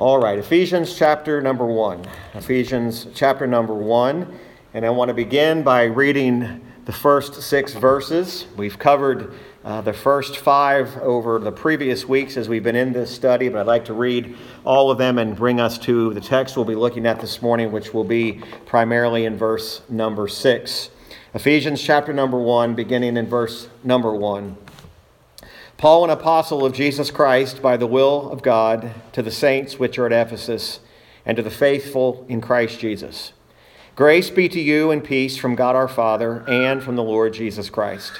All right, Ephesians chapter number one. Ephesians chapter number one. And I want to begin by reading the first six verses. We've covered uh, the first five over the previous weeks as we've been in this study, but I'd like to read all of them and bring us to the text we'll be looking at this morning, which will be primarily in verse number six. Ephesians chapter number one, beginning in verse number one. Paul, an apostle of Jesus Christ, by the will of God, to the saints which are at Ephesus, and to the faithful in Christ Jesus. Grace be to you and peace from God our Father and from the Lord Jesus Christ.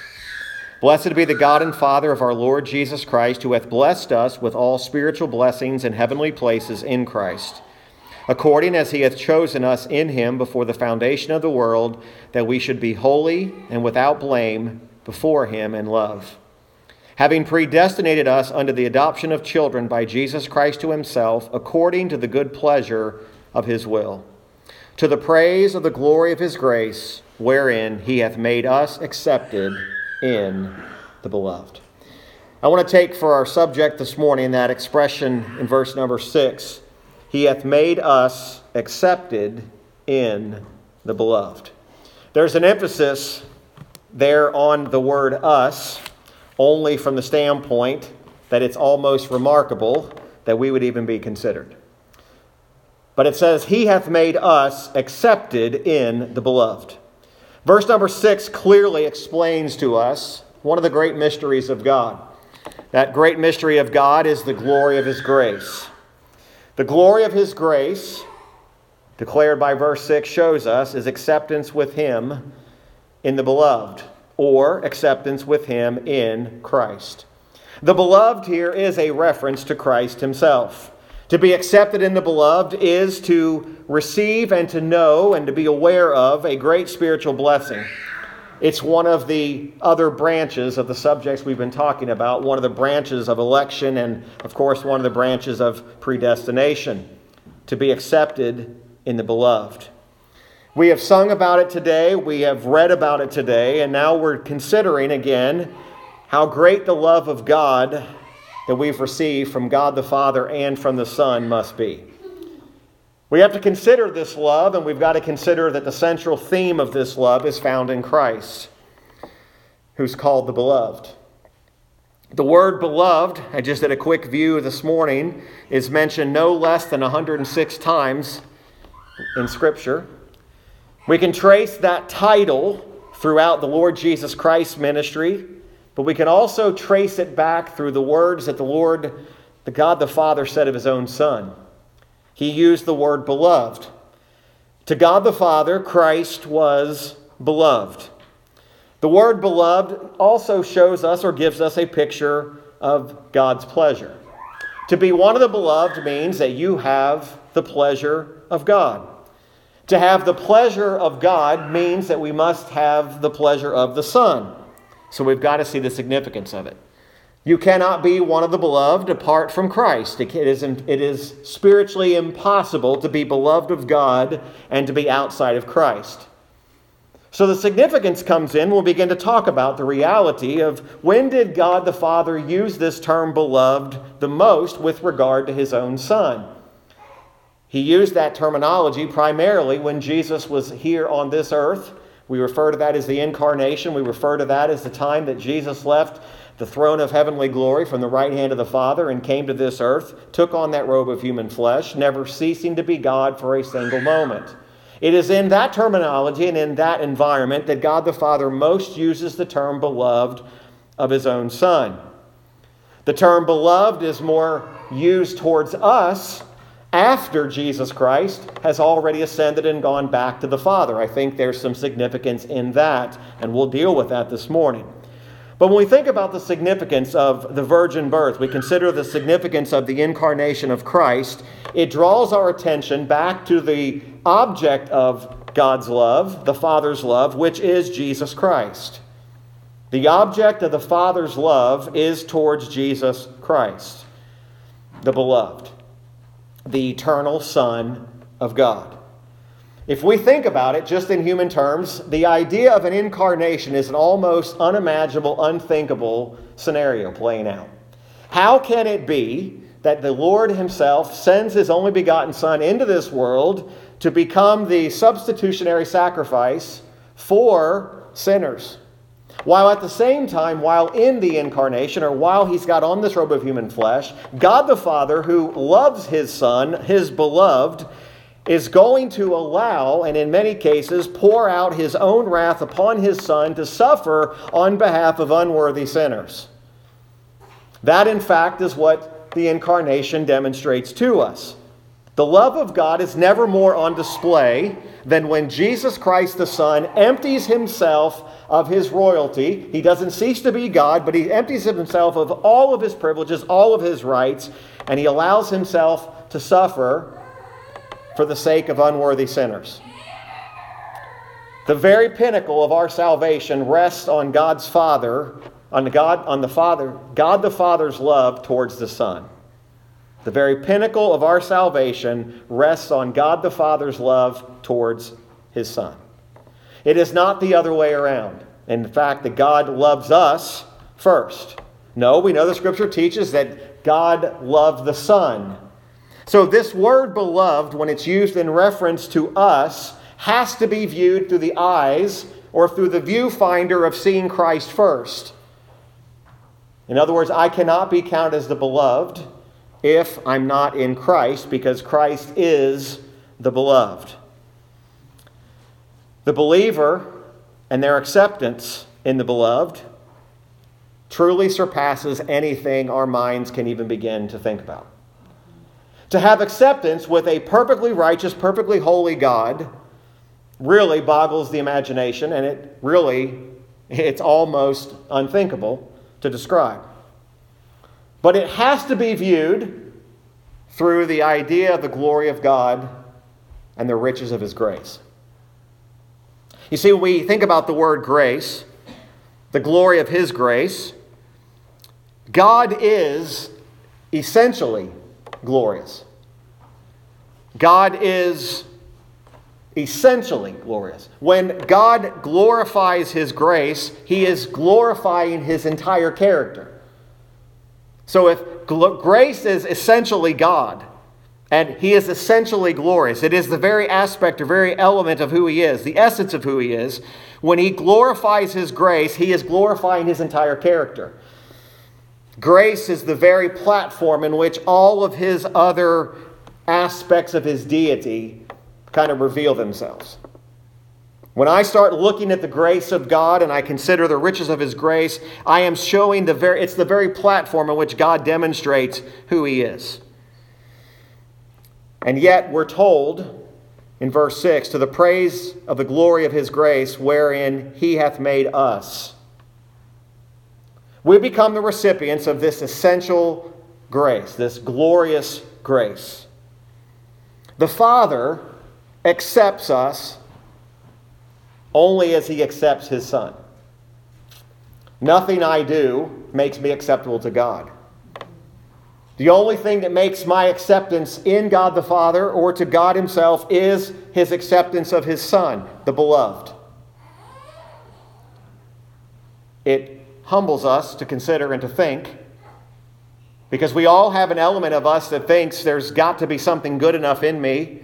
Blessed be the God and Father of our Lord Jesus Christ, who hath blessed us with all spiritual blessings in heavenly places in Christ, according as he hath chosen us in him before the foundation of the world, that we should be holy and without blame before him in love having predestinated us unto the adoption of children by Jesus Christ to himself, according to the good pleasure of his will, to the praise of the glory of his grace, wherein he hath made us accepted in the beloved. I want to take for our subject this morning that expression in verse number six He hath made us accepted in the beloved. There's an emphasis there on the word us only from the standpoint that it's almost remarkable that we would even be considered. But it says, He hath made us accepted in the beloved. Verse number six clearly explains to us one of the great mysteries of God. That great mystery of God is the glory of His grace. The glory of His grace, declared by verse 6, shows us is acceptance with Him in the beloved or acceptance with him in Christ. The beloved here is a reference to Christ himself. To be accepted in the beloved is to receive and to know and to be aware of a great spiritual blessing. It's one of the other branches of the subjects we've been talking about, one of the branches of election, and of course, one of the branches of predestination. To be accepted in the beloved. We have sung about it today, we have read about it today, and now we're considering again how great the love of God that we've received from God the Father and from the Son must be. We have to consider this love, and we've got to consider that the central theme of this love is found in Christ, who's called the Beloved. The word beloved, I just did a quick view this morning, is mentioned no less than 106 times in Scripture. We can trace that title throughout the Lord Jesus Christ's ministry, but we can also trace it back through the words that the Lord, the God the Father, said of his own Son. He used the word beloved. To God the Father, Christ was beloved. The word beloved also shows us or gives us a picture of God's pleasure. To be one of the beloved means that you have the pleasure of God. To have the pleasure of God means that we must have the pleasure of the Son. So we've got to see the significance of it. You cannot be one of the beloved apart from Christ. It is, it is spiritually impossible to be beloved of God and to be outside of Christ. So the significance comes in, we'll begin to talk about the reality of when did God the Father use this term beloved the most with regard to his own Son. He used that terminology primarily when Jesus was here on this earth. We refer to that as the incarnation. We refer to that as the time that Jesus left the throne of heavenly glory from the right hand of the Father and came to this earth, took on that robe of human flesh, never ceasing to be God for a single moment. It is in that terminology and in that environment that God the Father most uses the term beloved of his own Son. The term beloved is more used towards us after Jesus Christ has already ascended and gone back to the Father. I think there's some significance in that, and we'll deal with that this morning. But when we think about the significance of the virgin birth, we consider the significance of the incarnation of Christ, it draws our attention back to the object of God's love, the Father's love, which is Jesus Christ. The object of the Father's love is towards Jesus Christ, the beloved the eternal Son of God. If we think about it just in human terms, the idea of an incarnation is an almost unimaginable, unthinkable scenario playing out. How can it be that the Lord Himself sends His only begotten Son into this world to become the substitutionary sacrifice for sinners? While at the same time, while in the incarnation, or while he's got on this robe of human flesh, God the Father, who loves his Son, his beloved, is going to allow, and in many cases, pour out his own wrath upon his Son to suffer on behalf of unworthy sinners. That, in fact, is what the incarnation demonstrates to us. The love of God is never more on display than when Jesus Christ the Son empties himself of his royalty. He doesn't cease to be God, but he empties himself of all of his privileges, all of his rights, and he allows himself to suffer for the sake of unworthy sinners. The very pinnacle of our salvation rests on God's Father, on God, on the Father, God the Father's love towards the Son. The very pinnacle of our salvation rests on God the Father's love towards his Son. It is not the other way around. In fact, that God loves us first. No, we know the scripture teaches that God loved the Son. So, this word beloved, when it's used in reference to us, has to be viewed through the eyes or through the viewfinder of seeing Christ first. In other words, I cannot be counted as the beloved if I'm not in Christ because Christ is the beloved. The believer and their acceptance in the beloved truly surpasses anything our minds can even begin to think about. To have acceptance with a perfectly righteous, perfectly holy God really boggles the imagination and it really it's almost unthinkable to describe. But it has to be viewed through the idea of the glory of God and the riches of his grace. You see, when we think about the word grace, the glory of His grace, God is essentially glorious. God is essentially glorious. When God glorifies His grace, He is glorifying His entire character. So if grace is essentially God, and he is essentially glorious. It is the very aspect or very element of who he is, the essence of who he is. When he glorifies his grace, he is glorifying his entire character. Grace is the very platform in which all of his other aspects of his deity kind of reveal themselves. When I start looking at the grace of God and I consider the riches of his grace, I am showing the very it's the very platform in which God demonstrates who he is. And yet we're told in verse 6 to the praise of the glory of his grace, wherein he hath made us. We become the recipients of this essential grace, this glorious grace. The Father accepts us only as he accepts his Son. Nothing I do makes me acceptable to God. The only thing that makes my acceptance in God the Father or to God Himself is His acceptance of His Son, the beloved. It humbles us to consider and to think because we all have an element of us that thinks there's got to be something good enough in me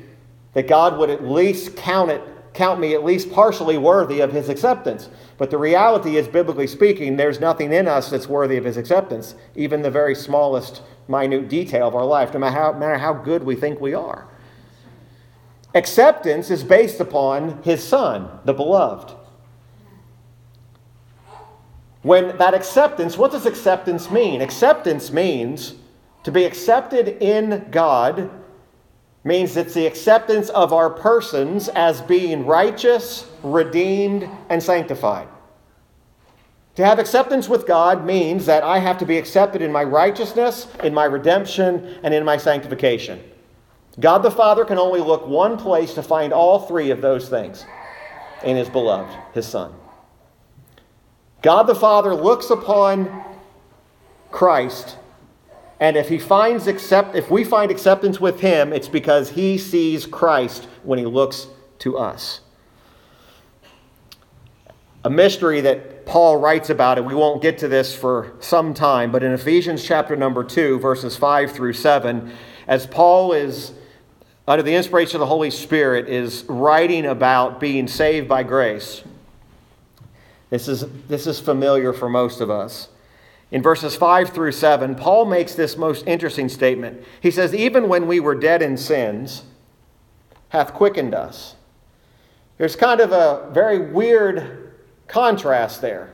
that God would at least count it count me at least partially worthy of his acceptance. But the reality is, biblically speaking, there's nothing in us that's worthy of his acceptance, even the very smallest minute detail of our life, no matter how, no matter how good we think we are. Acceptance is based upon his son, the beloved. When that acceptance, what does acceptance mean? Acceptance means to be accepted in God means it's the acceptance of our persons as being righteous, redeemed, and sanctified. To have acceptance with God means that I have to be accepted in my righteousness, in my redemption, and in my sanctification. God the Father can only look one place to find all three of those things in His beloved, His Son. God the Father looks upon Christ, and if he finds accept if we find acceptance with him, it's because he sees Christ when he looks to us. A mystery that Paul writes about it. We won't get to this for some time, but in Ephesians chapter number 2, verses 5 through 7, as Paul is, under the inspiration of the Holy Spirit, is writing about being saved by grace. This is, this is familiar for most of us. In verses 5 through 7, Paul makes this most interesting statement. He says, Even when we were dead in sins, hath quickened us. There's kind of a very weird contrast there.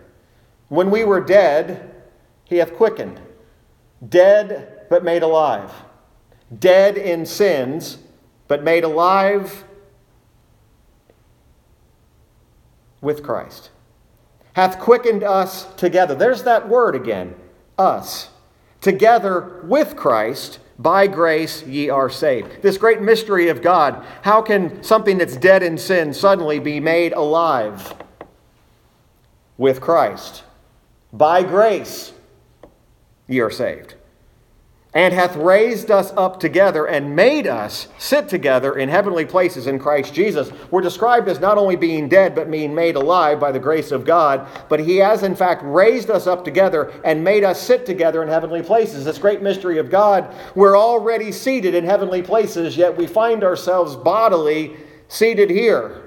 When we were dead, he hath quickened. Dead, but made alive. Dead in sins, but made alive with Christ hath quickened us together. There's that word again, us. Together with Christ, by grace ye are saved. This great mystery of God. How can something that's dead in sin suddenly be made alive? With Christ. By grace ye are saved and hath raised us up together and made us sit together in heavenly places in Christ Jesus. We're described as not only being dead, but being made alive by the grace of God. But He has, in fact, raised us up together and made us sit together in heavenly places. This great mystery of God. We're already seated in heavenly places, yet we find ourselves bodily seated here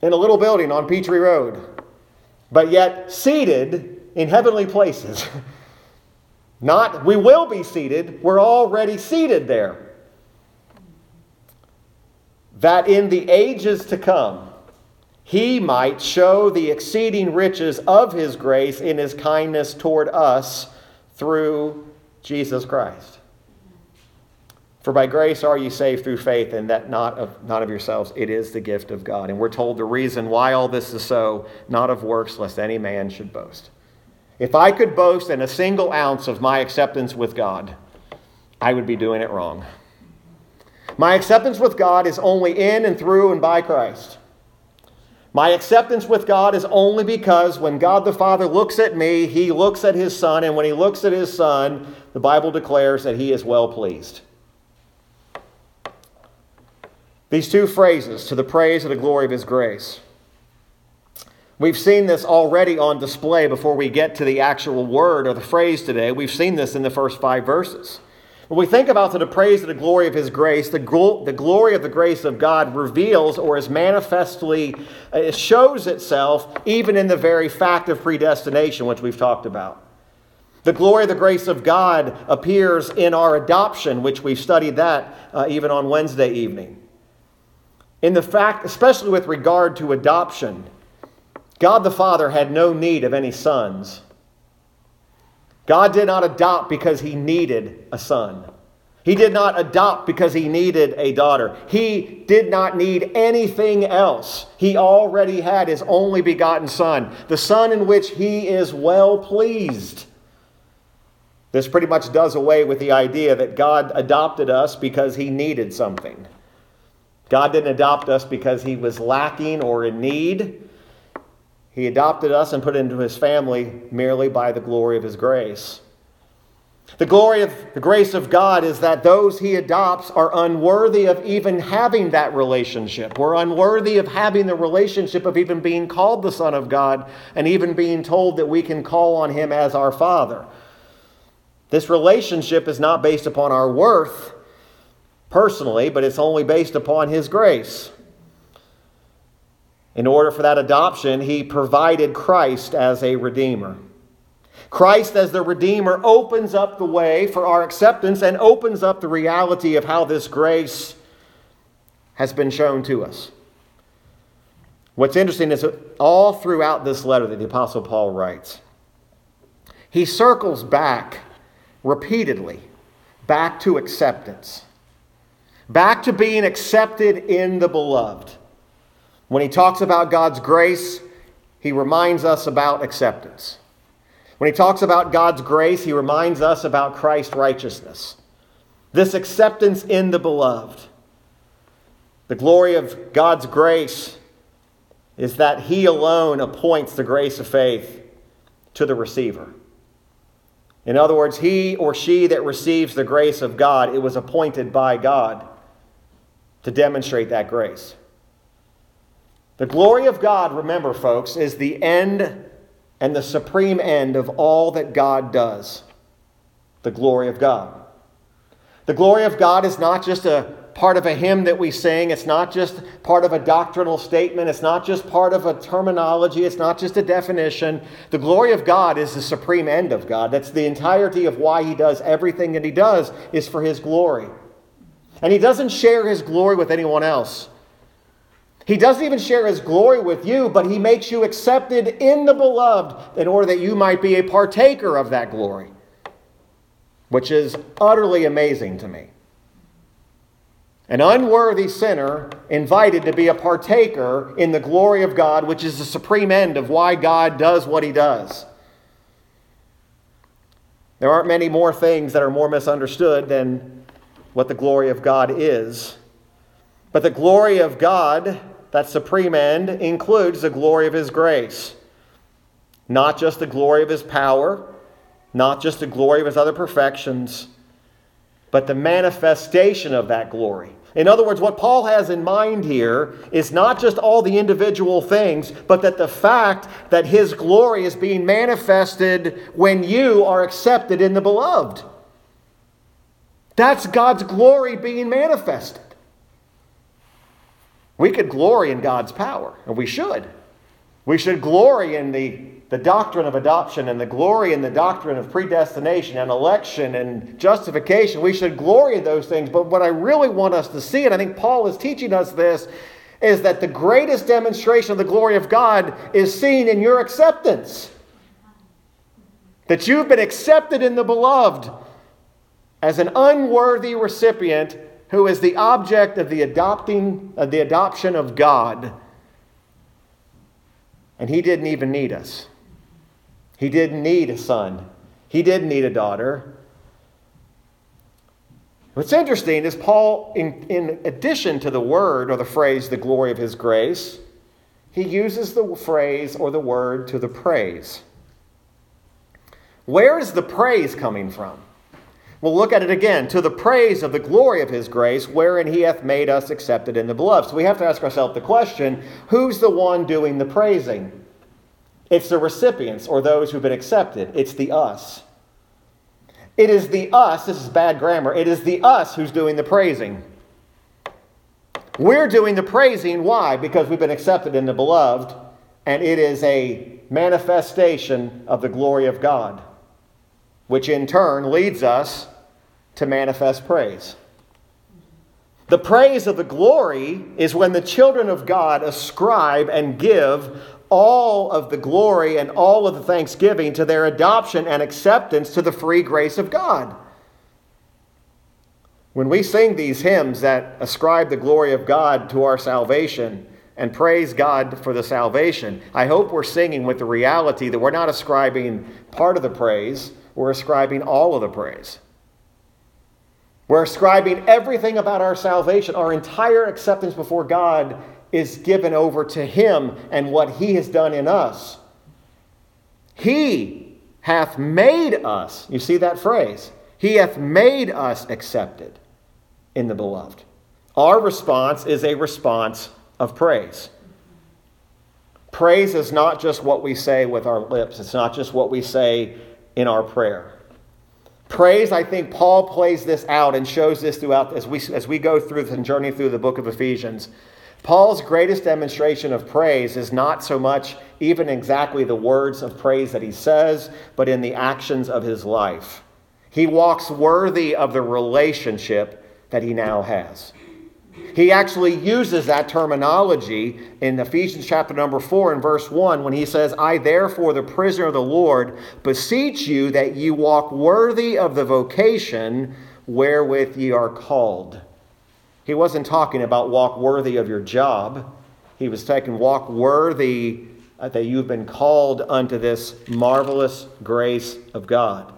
in a little building on Petrie Road, but yet seated in heavenly places. Not, we will be seated, we're already seated there. That in the ages to come, he might show the exceeding riches of his grace in his kindness toward us through Jesus Christ. For by grace are ye saved through faith, and that not of, not of yourselves, it is the gift of God. And we're told the reason why all this is so, not of works, lest any man should boast. If I could boast in a single ounce of my acceptance with God, I would be doing it wrong. My acceptance with God is only in and through and by Christ. My acceptance with God is only because when God the Father looks at me, he looks at his Son, and when he looks at his Son, the Bible declares that he is well pleased. These two phrases, to the praise and the glory of his grace. We've seen this already on display before we get to the actual word or the phrase today. We've seen this in the first five verses. When we think about the praise and the glory of His grace, the, gl- the glory of the grace of God reveals or is manifestly, uh, it shows itself even in the very fact of predestination, which we've talked about. The glory of the grace of God appears in our adoption, which we've studied that uh, even on Wednesday evening. In the fact, especially with regard to adoption, God the Father had no need of any sons. God did not adopt because he needed a son. He did not adopt because he needed a daughter. He did not need anything else. He already had his only begotten Son, the Son in which he is well pleased. This pretty much does away with the idea that God adopted us because he needed something. God didn't adopt us because he was lacking or in need. He adopted us and put into his family merely by the glory of his grace. The glory of the grace of God is that those he adopts are unworthy of even having that relationship. We're unworthy of having the relationship of even being called the Son of God and even being told that we can call on him as our Father. This relationship is not based upon our worth personally, but it's only based upon his grace. In order for that adoption, he provided Christ as a redeemer. Christ, as the Redeemer, opens up the way for our acceptance and opens up the reality of how this grace has been shown to us. What's interesting is all throughout this letter that the Apostle Paul writes, he circles back repeatedly back to acceptance, back to being accepted in the beloved. When he talks about God's grace, he reminds us about acceptance. When he talks about God's grace, he reminds us about Christ's righteousness. This acceptance in the beloved. The glory of God's grace is that he alone appoints the grace of faith to the receiver. In other words, he or she that receives the grace of God, it was appointed by God to demonstrate that grace. The glory of God, remember, folks, is the end and the supreme end of all that God does. The glory of God. The glory of God is not just a part of a hymn that we sing. It's not just part of a doctrinal statement. It's not just part of a terminology. It's not just a definition. The glory of God is the supreme end of God. That's the entirety of why He does everything that He does, is for His glory. And He doesn't share His glory with anyone else. He doesn't even share His glory with you, but He makes you accepted in the beloved in order that you might be a partaker of that glory, which is utterly amazing to me an unworthy sinner invited to be a partaker in the glory of God, which is the supreme end of why God does what he does. There aren't many more things that are more misunderstood than what the glory of God is. But the glory of God, that supreme end, includes the glory of his grace. Not just the glory of his power, not just the glory of his other perfections, but the manifestation of that glory. In other words, what Paul has in mind here is not just all the individual things, but that the fact that his glory is being manifested when you are accepted in the beloved. That's God's glory being manifested. We could glory in God's power, and we should. We should glory in the the doctrine of adoption and the glory in the doctrine of predestination and election and justification. We should glory in those things. But what I really want us to see, and I think Paul is teaching us this, is that the greatest demonstration of the glory of God is seen in your acceptance. That you've been accepted in the beloved as an unworthy recipient who is the object of the adopting of the adoption of God. And he didn't even need us. He didn't need a son, he didn't need a daughter. What's interesting is Paul, in, in addition to the word or the phrase, the glory of his grace, he uses the phrase or the word to the praise. Where is the praise coming from? We'll look at it again. To the praise of the glory of his grace, wherein he hath made us accepted in the beloved. So we have to ask ourselves the question who's the one doing the praising? It's the recipients or those who've been accepted. It's the us. It is the us, this is bad grammar, it is the us who's doing the praising. We're doing the praising. Why? Because we've been accepted in the beloved, and it is a manifestation of the glory of God, which in turn leads us to manifest praise. The praise of the glory is when the children of God ascribe and give all of the glory and all of the thanksgiving to their adoption and acceptance to the free grace of God. When we sing these hymns that ascribe the glory of God to our salvation and praise God for the salvation, I hope we're singing with the reality that we're not ascribing part of the praise, we're ascribing all of the praise. We're ascribing everything about our salvation, our entire acceptance before God is given over to Him and what He has done in us. He hath made us, you see that phrase? He hath made us accepted in the beloved. Our response is a response of praise. Praise is not just what we say with our lips, it's not just what we say in our prayer. Praise, I think Paul plays this out and shows this throughout as we, as we go through and journey through the book of Ephesians. Paul's greatest demonstration of praise is not so much even exactly the words of praise that he says, but in the actions of his life. He walks worthy of the relationship that he now has. He actually uses that terminology in Ephesians chapter number 4 and verse 1 when he says, I therefore, the prisoner of the Lord, beseech you that ye walk worthy of the vocation wherewith ye are called. He wasn't talking about walk worthy of your job. He was taking walk worthy that you've been called unto this marvelous grace of God.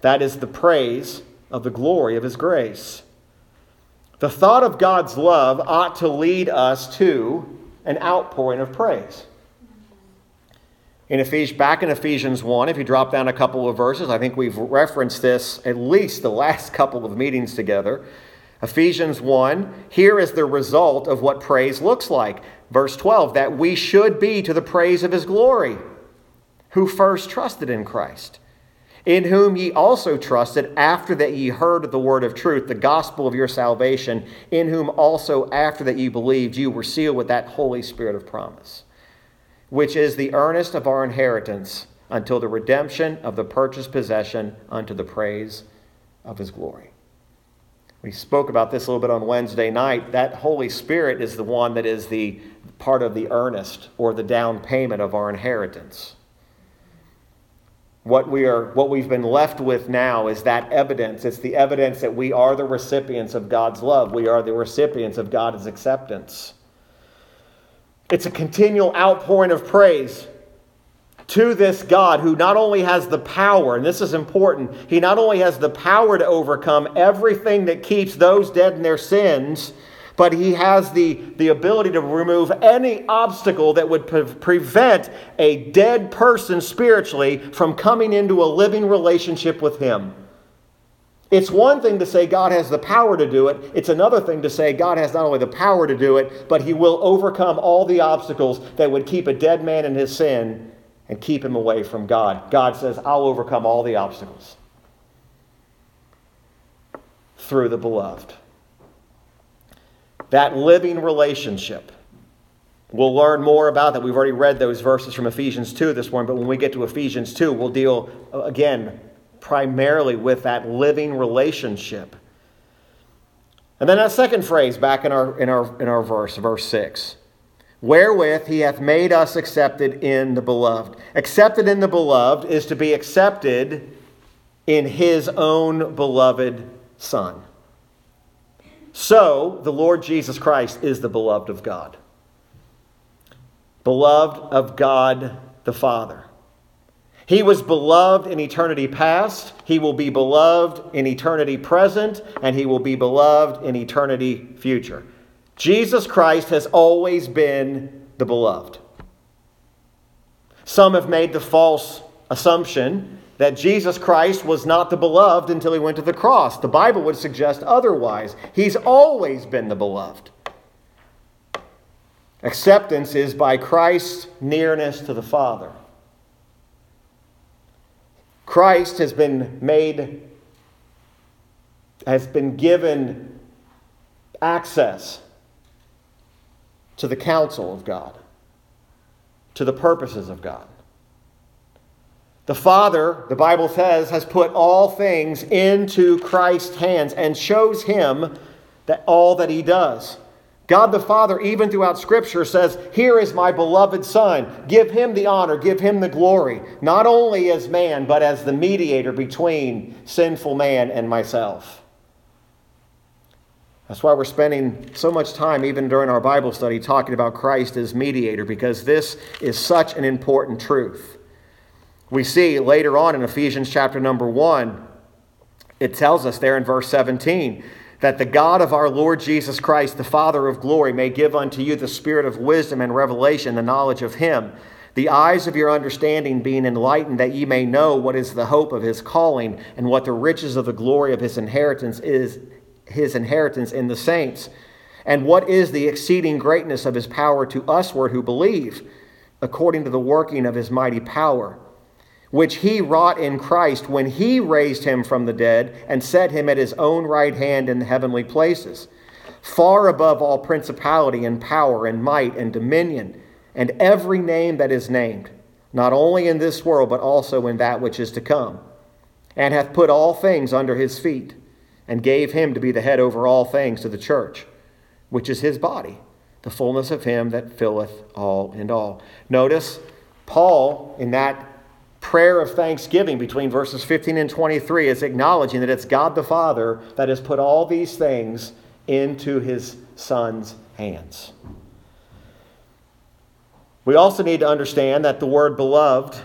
That is the praise of the glory of His grace. The thought of God's love ought to lead us to an outpouring of praise. In Ephesians, back in Ephesians 1, if you drop down a couple of verses, I think we've referenced this at least the last couple of meetings together. Ephesians 1, here is the result of what praise looks like. Verse 12, that we should be to the praise of his glory, who first trusted in Christ, in whom ye also trusted after that ye heard the word of truth, the gospel of your salvation, in whom also after that ye believed, you were sealed with that Holy Spirit of promise, which is the earnest of our inheritance until the redemption of the purchased possession unto the praise of his glory. We spoke about this a little bit on Wednesday night. That Holy Spirit is the one that is the part of the earnest or the down payment of our inheritance. What, we are, what we've been left with now is that evidence. It's the evidence that we are the recipients of God's love. We are the recipients of God's acceptance. It's a continual outpouring of praise to this God who not only has the power, and this is important, he not only has the power to overcome everything that keeps those dead in their sins, but he has the, the ability to remove any obstacle that would pre- prevent a dead person spiritually from coming into a living relationship with him. It's one thing to say God has the power to do it. It's another thing to say God has not only the power to do it, but he will overcome all the obstacles that would keep a dead man in his sin and keep him away from God. God says, I'll overcome all the obstacles through the beloved. That living relationship. We'll learn more about that. We've already read those verses from Ephesians 2 this morning, but when we get to Ephesians 2, we'll deal uh, again primarily with that living relationship. And then that second phrase back in our, in our, in our verse, verse 6 wherewith he hath made us accepted in the beloved. Accepted in the beloved is to be accepted in his own beloved Son. So, the Lord Jesus Christ is the beloved of God. Beloved of God the Father. He was beloved in eternity past, he will be beloved in eternity present, and he will be beloved in eternity future. Jesus Christ has always been the beloved. Some have made the false assumption that Jesus Christ was not the beloved until he went to the cross. The Bible would suggest otherwise. He's always been the beloved. Acceptance is by Christ's nearness to the Father. Christ has been made, has been given access to the counsel of God, to the purposes of God. The Father, the Bible says, has put all things into Christ's hands and shows him that all that he does. God the Father, even throughout Scripture, says, Here is my beloved Son. Give him the honor, give him the glory, not only as man, but as the mediator between sinful man and myself. That's why we're spending so much time, even during our Bible study, talking about Christ as mediator, because this is such an important truth. We see later on in Ephesians chapter number 1, it tells us there in verse 17 that the God of our Lord Jesus Christ, the Father of glory, may give unto you the spirit of wisdom and revelation, the knowledge of Him, the eyes of your understanding being enlightened, that ye may know what is the hope of His calling, and what the riches of the glory of His inheritance is his inheritance in the saints. And what is the exceeding greatness of his power to usward who believe, according to the working of his mighty power, which he wrought in Christ when he raised him from the dead and set him at his own right hand in the heavenly places, far above all principality and power and might and dominion, and every name that is named, not only in this world, but also in that which is to come, and hath put all things under his feet and gave him to be the head over all things to the church, which is his body, the fullness of him that filleth all in all. Notice Paul, in that prayer of thanksgiving between verses 15 and 23, is acknowledging that it's God the Father that has put all these things into his Son's hands. We also need to understand that the word beloved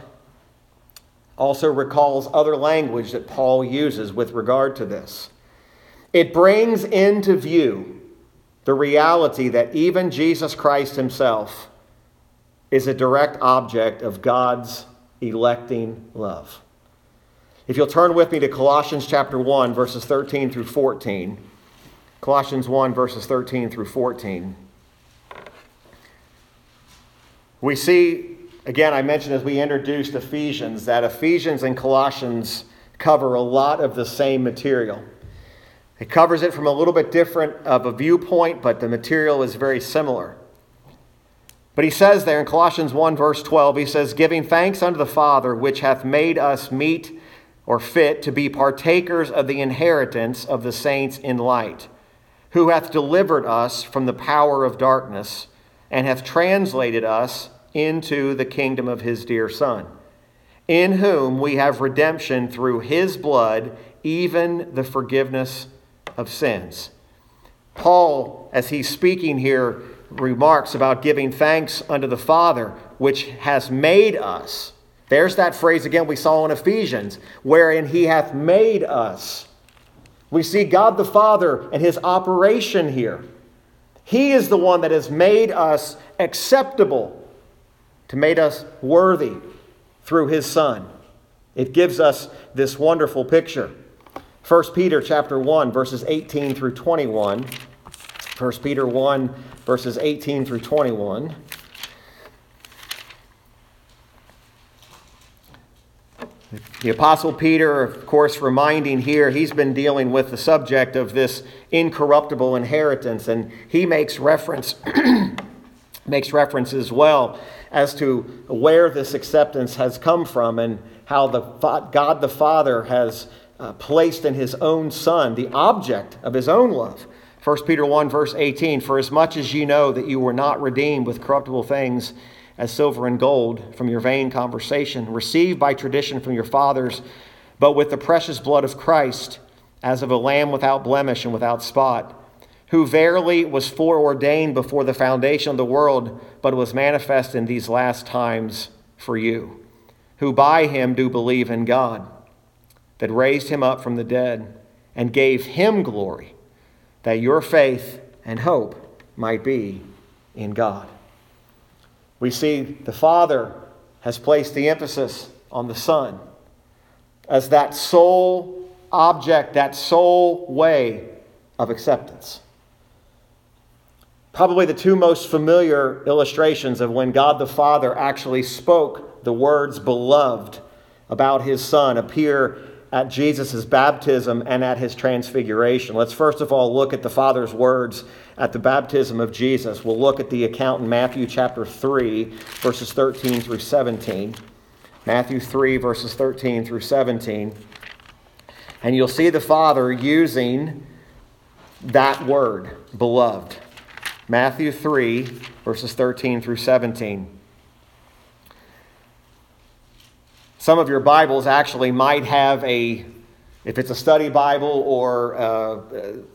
also recalls other language that Paul uses with regard to this. It brings into view the reality that even Jesus Christ himself is a direct object of God's electing love. If you'll turn with me to Colossians chapter 1, verses 13 through 14, Colossians 1, verses 13 through 14. We see, again, I mentioned as we introduced Ephesians, that Ephesians and Colossians cover a lot of the same material. It covers it from a little bit different of a viewpoint, but the material is very similar. But he says there in Colossians 1, verse 12, he says, Giving thanks unto the Father, which hath made us meet or fit to be partakers of the inheritance of the saints in light, who hath delivered us from the power of darkness, and hath translated us into the kingdom of his dear Son, in whom we have redemption through his blood, even the forgiveness of sins. Paul, as he's speaking here, remarks about giving thanks unto the Father, which has made us. There's that phrase again we saw in Ephesians, wherein he hath made us. We see God the Father and his operation here. He is the one that has made us acceptable, to made us worthy through his Son. It gives us this wonderful picture. 1 Peter chapter 1 verses 18 through 21. 1 Peter 1 verses 18 through 21. The Apostle Peter, of course, reminding here, he's been dealing with the subject of this incorruptible inheritance, and he makes reference, makes reference as well as to where this acceptance has come from and how the God the Father has uh, placed in his own Son, the object of his own love. 1 Peter 1, verse 18 For as much as ye know that you were not redeemed with corruptible things as silver and gold from your vain conversation, received by tradition from your fathers, but with the precious blood of Christ, as of a lamb without blemish and without spot, who verily was foreordained before the foundation of the world, but was manifest in these last times for you, who by him do believe in God, that raised him up from the dead, and gave him glory that your faith and hope might be in God. We see the Father has placed the emphasis on the Son as that sole object, that sole way of acceptance. Probably the two most familiar illustrations of when God the Father actually spoke the words beloved about his Son appear at Jesus' baptism and at his transfiguration. Let's first of all look at the Father's words at the baptism of Jesus. We'll look at the account in Matthew chapter 3, verses 13 through 17. Matthew 3, verses 13 through 17. And you'll see the Father using that word, beloved. Matthew 3, verses 13 through 17. Some of your Bibles actually might have a, if it's a study Bible, or uh,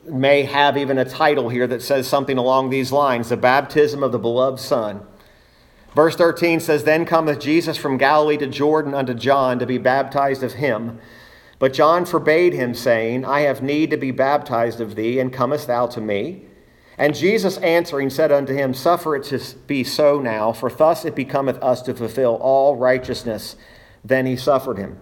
may have even a title here that says something along these lines The Baptism of the Beloved Son. Verse 13 says, Then cometh Jesus from Galilee to Jordan unto John to be baptized of him. But John forbade him, saying, I have need to be baptized of thee, and comest thou to me? And Jesus answering said unto him, Suffer it to be so now, for thus it becometh us to fulfill all righteousness. Then he suffered him.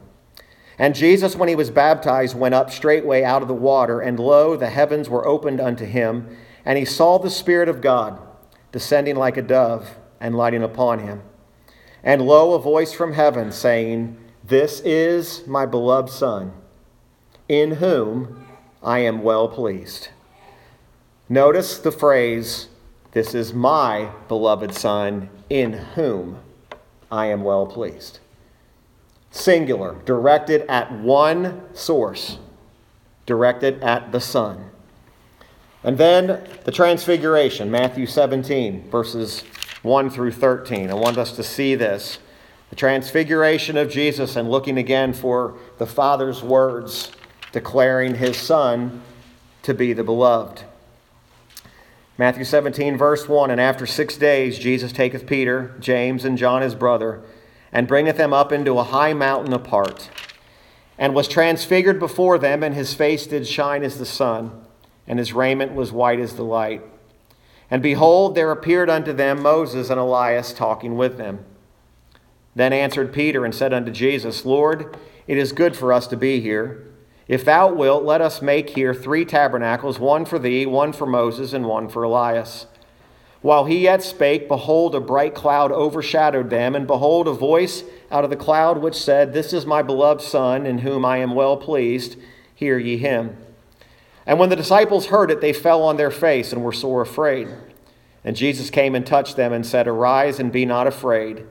And Jesus, when he was baptized, went up straightway out of the water, and lo, the heavens were opened unto him, and he saw the Spirit of God descending like a dove and lighting upon him. And lo, a voice from heaven saying, This is my beloved Son, in whom I am well pleased. Notice the phrase, This is my beloved Son, in whom I am well pleased singular, directed at one source, directed at the Son. And then the transfiguration, Matthew 17, verses 1 through 13. I want us to see this. The transfiguration of Jesus and looking again for the Father's words declaring his Son to be the beloved. Matthew 17, verse 1 And after six days, Jesus taketh Peter, James, and John his brother and bringeth them up into a high mountain apart, and was transfigured before them, and his face did shine as the sun, and his raiment was white as the light. And behold, there appeared unto them Moses and Elias talking with them. Then answered Peter and said unto Jesus, Lord, it is good for us to be here. If thou wilt, let us make here three tabernacles, one for thee, one for Moses, and one for Elias. While he yet spake, behold, a bright cloud overshadowed them, and behold, a voice out of the cloud which said, This is my beloved Son, in whom I am well pleased. Hear ye him. And when the disciples heard it, they fell on their face and were sore afraid. And Jesus came and touched them and said, Arise and be not afraid.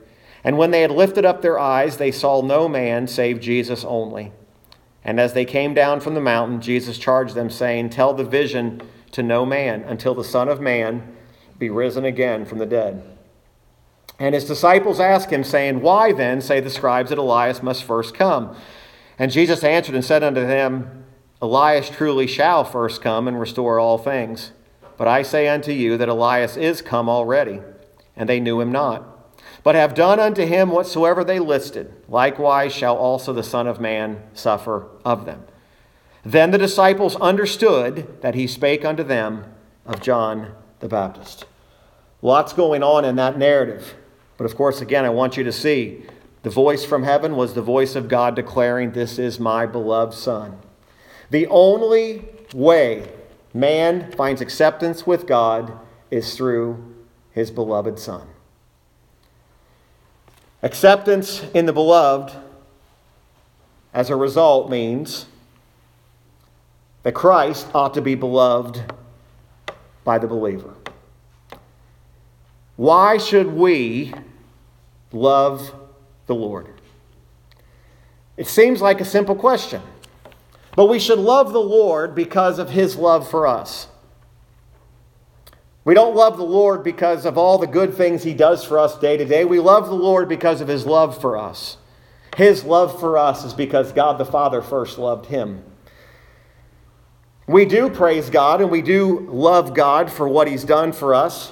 And when they had lifted up their eyes, they saw no man save Jesus only. And as they came down from the mountain, Jesus charged them, saying, Tell the vision to no man until the Son of Man be risen again from the dead. And his disciples asked him, saying, Why then say the scribes that Elias must first come? And Jesus answered and said unto them, Elias truly shall first come and restore all things. But I say unto you that Elias is come already, and they knew him not but have done unto him whatsoever they listed. Likewise shall also the Son of Man suffer of them. Then the disciples understood that he spake unto them of John the Baptist. Lots going on in that narrative. But of course, again, I want you to see the voice from heaven was the voice of God declaring, This is my beloved Son. The only way man finds acceptance with God is through his beloved Son. Acceptance in the beloved, as a result, means that Christ ought to be beloved by the believer. Why should we love the Lord? It seems like a simple question, but we should love the Lord because of his love for us. We don't love the Lord because of all the good things He does for us day to day. We love the Lord because of His love for us. His love for us is because God the Father first loved Him. We do praise God and we do love God for what He's done for us,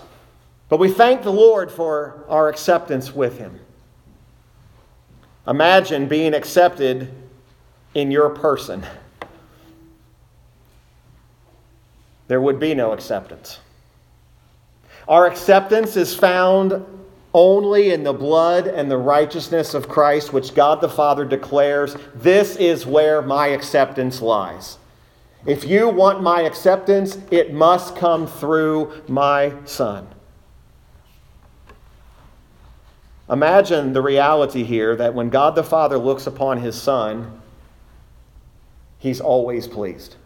but we thank the Lord for our acceptance with Him. Imagine being accepted in your person. There would be no acceptance. Our acceptance is found only in the blood and the righteousness of Christ, which God the Father declares this is where my acceptance lies. If you want my acceptance, it must come through my Son. Imagine the reality here that when God the Father looks upon his Son, he's always pleased.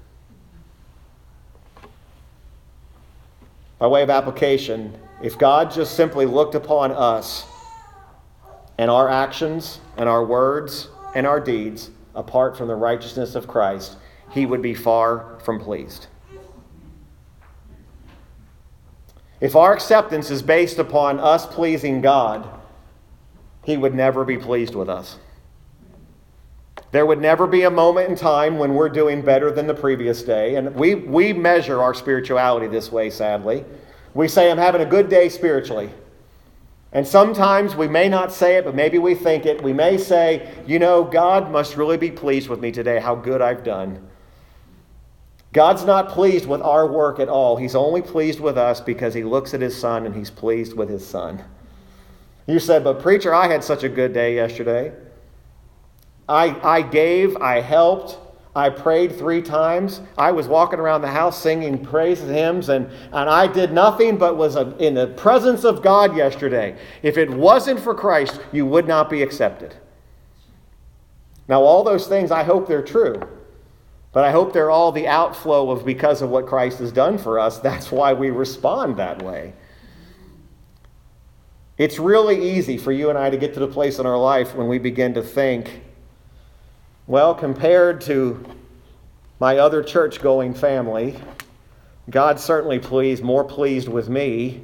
By way of application, if God just simply looked upon us and our actions and our words and our deeds apart from the righteousness of Christ, he would be far from pleased. If our acceptance is based upon us pleasing God, he would never be pleased with us. There would never be a moment in time when we're doing better than the previous day. And we, we measure our spirituality this way, sadly. We say, I'm having a good day spiritually. And sometimes we may not say it, but maybe we think it. We may say, you know, God must really be pleased with me today, how good I've done. God's not pleased with our work at all. He's only pleased with us because he looks at his son and he's pleased with his son. You said, but preacher, I had such a good day yesterday. I, I gave, I helped, I prayed three times. I was walking around the house singing praise and hymns, and, and I did nothing but was a, in the presence of God yesterday. If it wasn't for Christ, you would not be accepted. Now, all those things, I hope they're true. But I hope they're all the outflow of because of what Christ has done for us. That's why we respond that way. It's really easy for you and I to get to the place in our life when we begin to think, well, compared to my other church going family, God certainly pleased, more pleased with me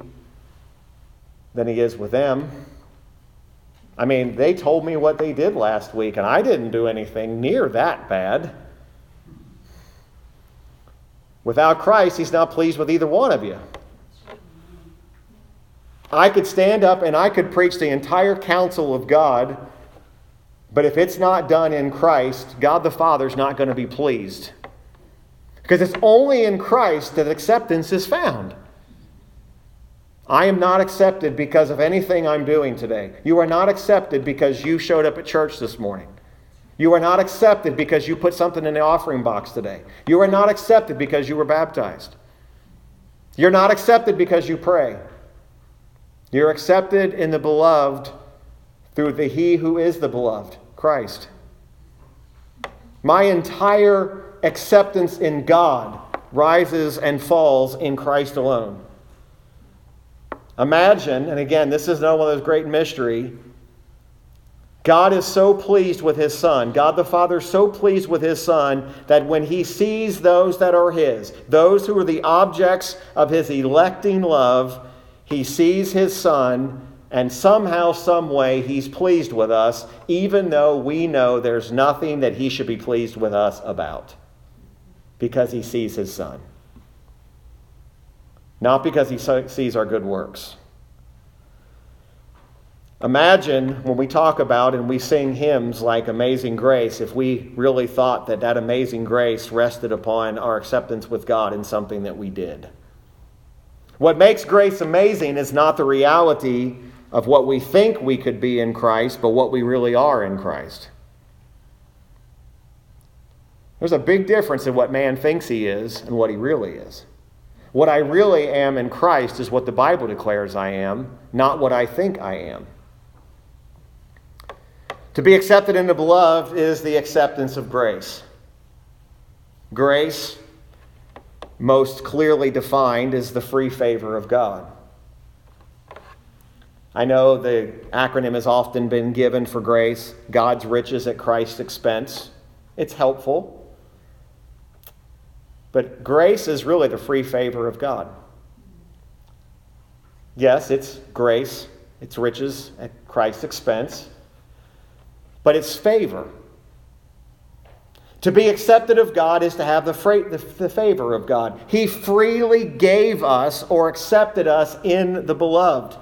than he is with them. I mean, they told me what they did last week, and I didn't do anything near that bad. Without Christ, he's not pleased with either one of you. I could stand up and I could preach the entire counsel of God but if it's not done in Christ, God the Father is not going to be pleased. Because it's only in Christ that acceptance is found. I am not accepted because of anything I'm doing today. You are not accepted because you showed up at church this morning. You are not accepted because you put something in the offering box today. You are not accepted because you were baptized. You're not accepted because you pray. You're accepted in the beloved through the He who is the beloved, Christ. My entire acceptance in God rises and falls in Christ alone. Imagine, and again, this is not one of those great mystery. God is so pleased with his son. God the Father is so pleased with his son that when he sees those that are his, those who are the objects of his electing love, he sees his son and somehow, some way, he's pleased with us, even though we know there's nothing that he should be pleased with us about because he sees his son. Not because he sees our good works. Imagine when we talk about and we sing hymns like Amazing Grace, if we really thought that that amazing grace rested upon our acceptance with God in something that we did. What makes grace amazing is not the reality of what we think we could be in Christ, but what we really are in Christ. There's a big difference in what man thinks he is and what he really is. What I really am in Christ is what the Bible declares I am, not what I think I am. To be accepted in the beloved is the acceptance of grace. Grace, most clearly defined, is the free favor of God. I know the acronym has often been given for grace God's riches at Christ's expense. It's helpful. But grace is really the free favor of God. Yes, it's grace, it's riches at Christ's expense, but it's favor. To be accepted of God is to have the, fra- the, the, favor of God. He freely gave us or accepted us in the beloved.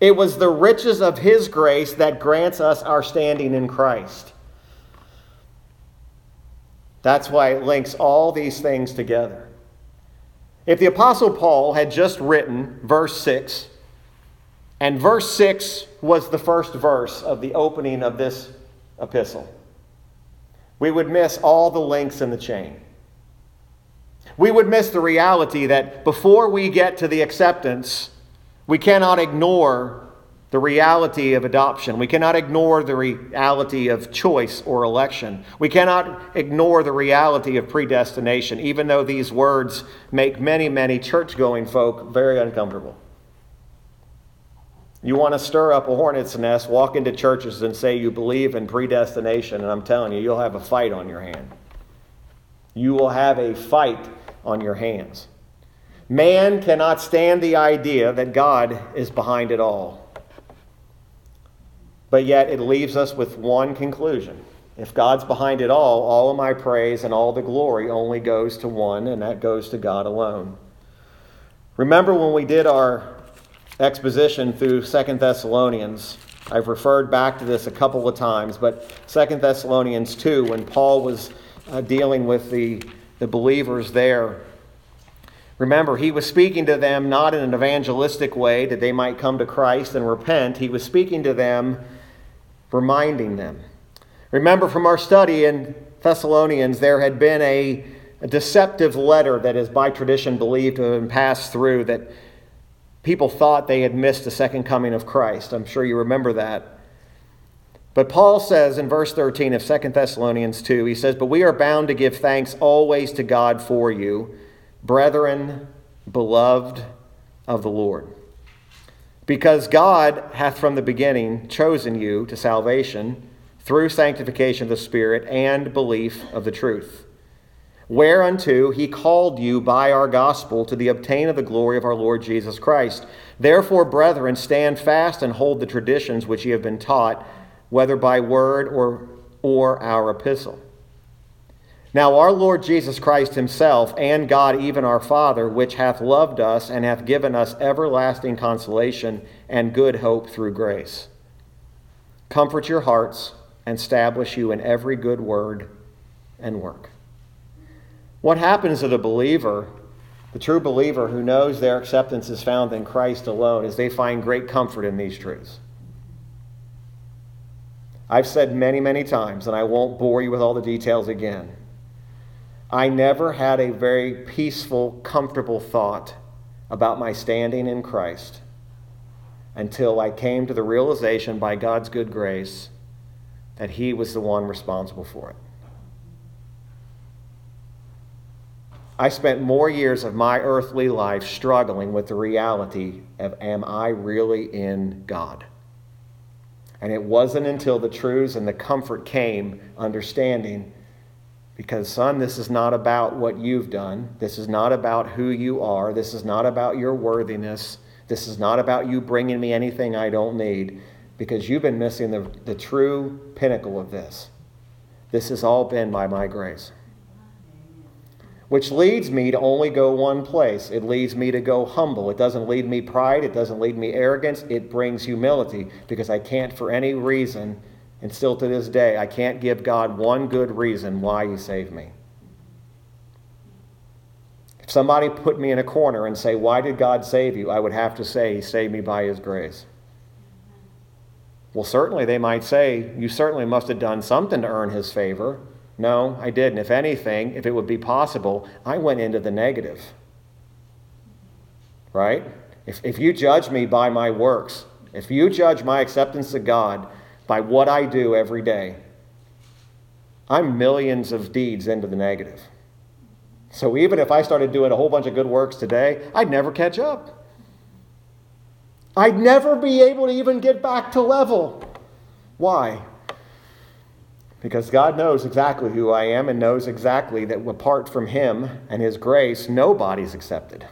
It was the riches of His grace that grants us our standing in Christ. That's why it links all these things together. If the Apostle Paul had just written verse 6, and verse 6 was the first verse of the opening of this epistle, we would miss all the links in the chain. We would miss the reality that before we get to the acceptance, we cannot ignore the reality of adoption. We cannot ignore the reality of choice or election. We cannot ignore the reality of predestination, even though these words make many, many church going folk very uncomfortable. You want to stir up a hornet's nest, walk into churches and say you believe in predestination, and I'm telling you, you'll have a fight on your hand. You will have a fight on your hands. Man cannot stand the idea that God is behind it all. But yet it leaves us with one conclusion. If God's behind it all, all of my praise and all the glory only goes to one, and that goes to God alone. Remember when we did our exposition through Second Thessalonians? I've referred back to this a couple of times, but Second Thessalonians 2, when Paul was uh, dealing with the, the believers there, Remember, he was speaking to them not in an evangelistic way that they might come to Christ and repent. He was speaking to them, reminding them. Remember from our study in Thessalonians, there had been a, a deceptive letter that is by tradition believed to have been passed through that people thought they had missed the second coming of Christ. I'm sure you remember that. But Paul says in verse 13 of 2 Thessalonians 2, he says, But we are bound to give thanks always to God for you brethren, beloved of the Lord. Because God hath from the beginning chosen you to salvation through sanctification of the Spirit and belief of the truth, whereunto he called you by our gospel to the obtain of the glory of our Lord Jesus Christ. Therefore, brethren, stand fast and hold the traditions which ye have been taught, whether by word or, or our epistle. Now, our Lord Jesus Christ Himself, and God, even our Father, which hath loved us and hath given us everlasting consolation and good hope through grace, comfort your hearts and establish you in every good word and work. What happens to the believer, the true believer who knows their acceptance is found in Christ alone, is they find great comfort in these truths. I've said many, many times, and I won't bore you with all the details again. I never had a very peaceful, comfortable thought about my standing in Christ until I came to the realization by God's good grace that He was the one responsible for it. I spent more years of my earthly life struggling with the reality of am I really in God? And it wasn't until the truths and the comfort came, understanding, because, son, this is not about what you've done. This is not about who you are. This is not about your worthiness. This is not about you bringing me anything I don't need, because you've been missing the, the true pinnacle of this. This has all been by my grace which leads me to only go one place. It leads me to go humble. It doesn't lead me pride. It doesn't lead me arrogance. It brings humility because I can't, for any reason, and still to this day, I can't give God one good reason why He saved me. If somebody put me in a corner and say, Why did God save you? I would have to say, He saved me by His grace. Well, certainly they might say, You certainly must have done something to earn His favor. No, I didn't. If anything, if it would be possible, I went into the negative. Right? If, if you judge me by my works, if you judge my acceptance of God by what I do every day, I'm millions of deeds into the negative. So even if I started doing a whole bunch of good works today, I'd never catch up. I'd never be able to even get back to level. Why? Because God knows exactly who I am and knows exactly that apart from Him and His grace, nobody's accepted.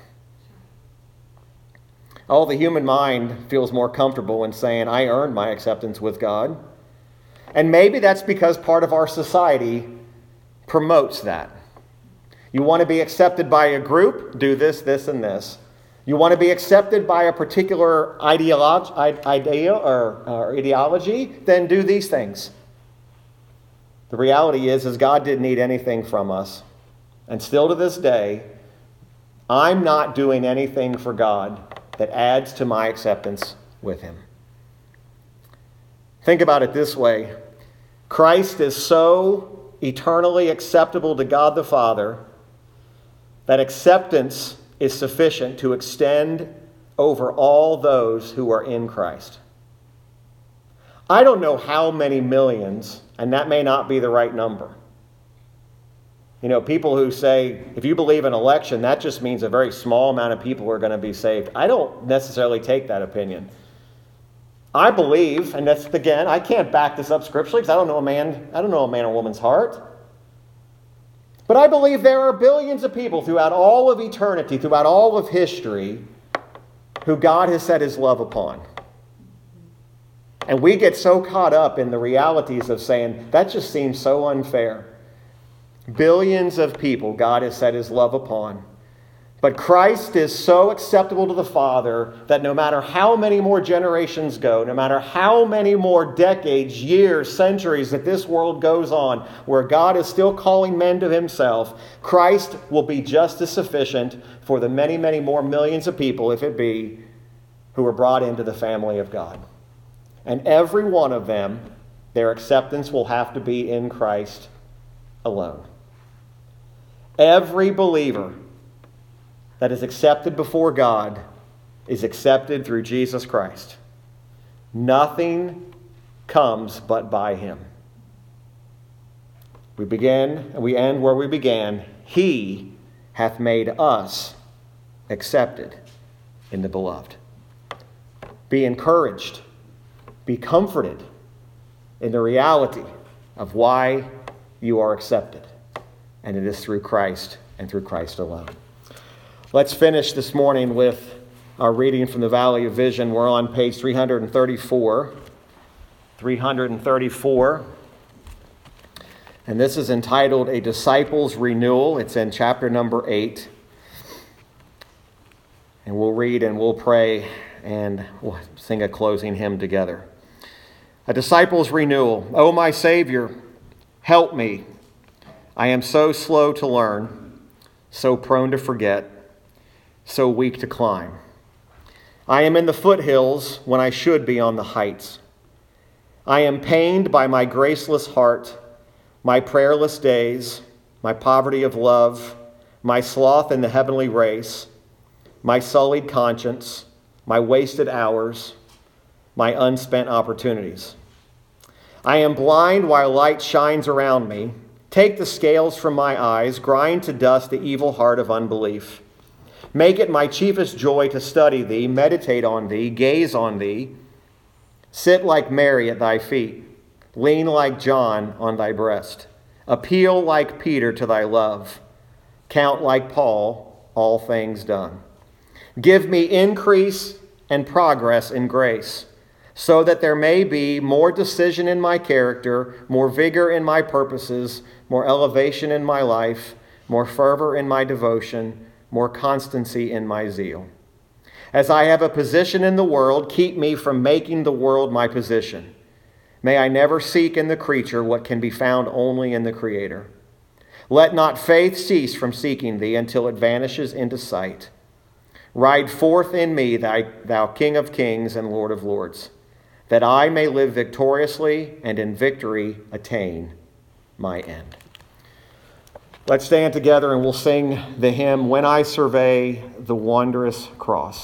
All the human mind feels more comfortable in saying, I earned my acceptance with God. And maybe that's because part of our society promotes that. You want to be accepted by a group? Do this, this, and this. You want to be accepted by a particular ideology, idea or, or ideology? Then do these things. The reality is, is God didn't need anything from us. And still to this day, I'm not doing anything for God that adds to my acceptance with Him. Think about it this way Christ is so eternally acceptable to God the Father that acceptance is sufficient to extend over all those who are in Christ. I don't know how many millions, and that may not be the right number. You know, people who say, if you believe in election, that just means a very small amount of people are going to be saved. I don't necessarily take that opinion. I believe, and that's again, I can't back this up scripturally because I don't know a man, I don't know a man or woman's heart. But I believe there are billions of people throughout all of eternity, throughout all of history, who God has set his love upon. And we get so caught up in the realities of saying, that just seems so unfair. Billions of people God has set his love upon. But Christ is so acceptable to the Father that no matter how many more generations go, no matter how many more decades, years, centuries that this world goes on, where God is still calling men to himself, Christ will be just as sufficient for the many, many more millions of people, if it be, who are brought into the family of God. And every one of them, their acceptance will have to be in Christ alone. Every believer that is accepted before God is accepted through Jesus Christ. Nothing comes but by him. We begin and we end where we began. He hath made us accepted in the beloved. Be encouraged be comforted in the reality of why you are accepted. And it is through Christ and through Christ alone. Let's finish this morning with our reading from the Valley of Vision. We're on page 334. 334. And this is entitled A Disciple's Renewal. It's in chapter number 8. And we'll read and we'll pray and we'll sing a closing hymn together. A disciple's renewal. Oh, my Savior, help me. I am so slow to learn, so prone to forget, so weak to climb. I am in the foothills when I should be on the heights. I am pained by my graceless heart, my prayerless days, my poverty of love, my sloth in the heavenly race, my sullied conscience, my wasted hours, my unspent opportunities. I am blind while light shines around me. Take the scales from my eyes, grind to dust the evil heart of unbelief. Make it my chiefest joy to study thee, meditate on thee, gaze on thee, sit like Mary at thy feet, lean like John on thy breast, appeal like Peter to thy love, count like Paul all things done. Give me increase and progress in grace so that there may be more decision in my character, more vigor in my purposes, more elevation in my life, more fervor in my devotion, more constancy in my zeal. As I have a position in the world, keep me from making the world my position. May I never seek in the creature what can be found only in the Creator. Let not faith cease from seeking thee until it vanishes into sight. Ride forth in me, thy, thou King of kings and Lord of lords that I may live victoriously and in victory attain my end. Let's stand together and we'll sing the hymn, When I Survey the Wondrous Cross.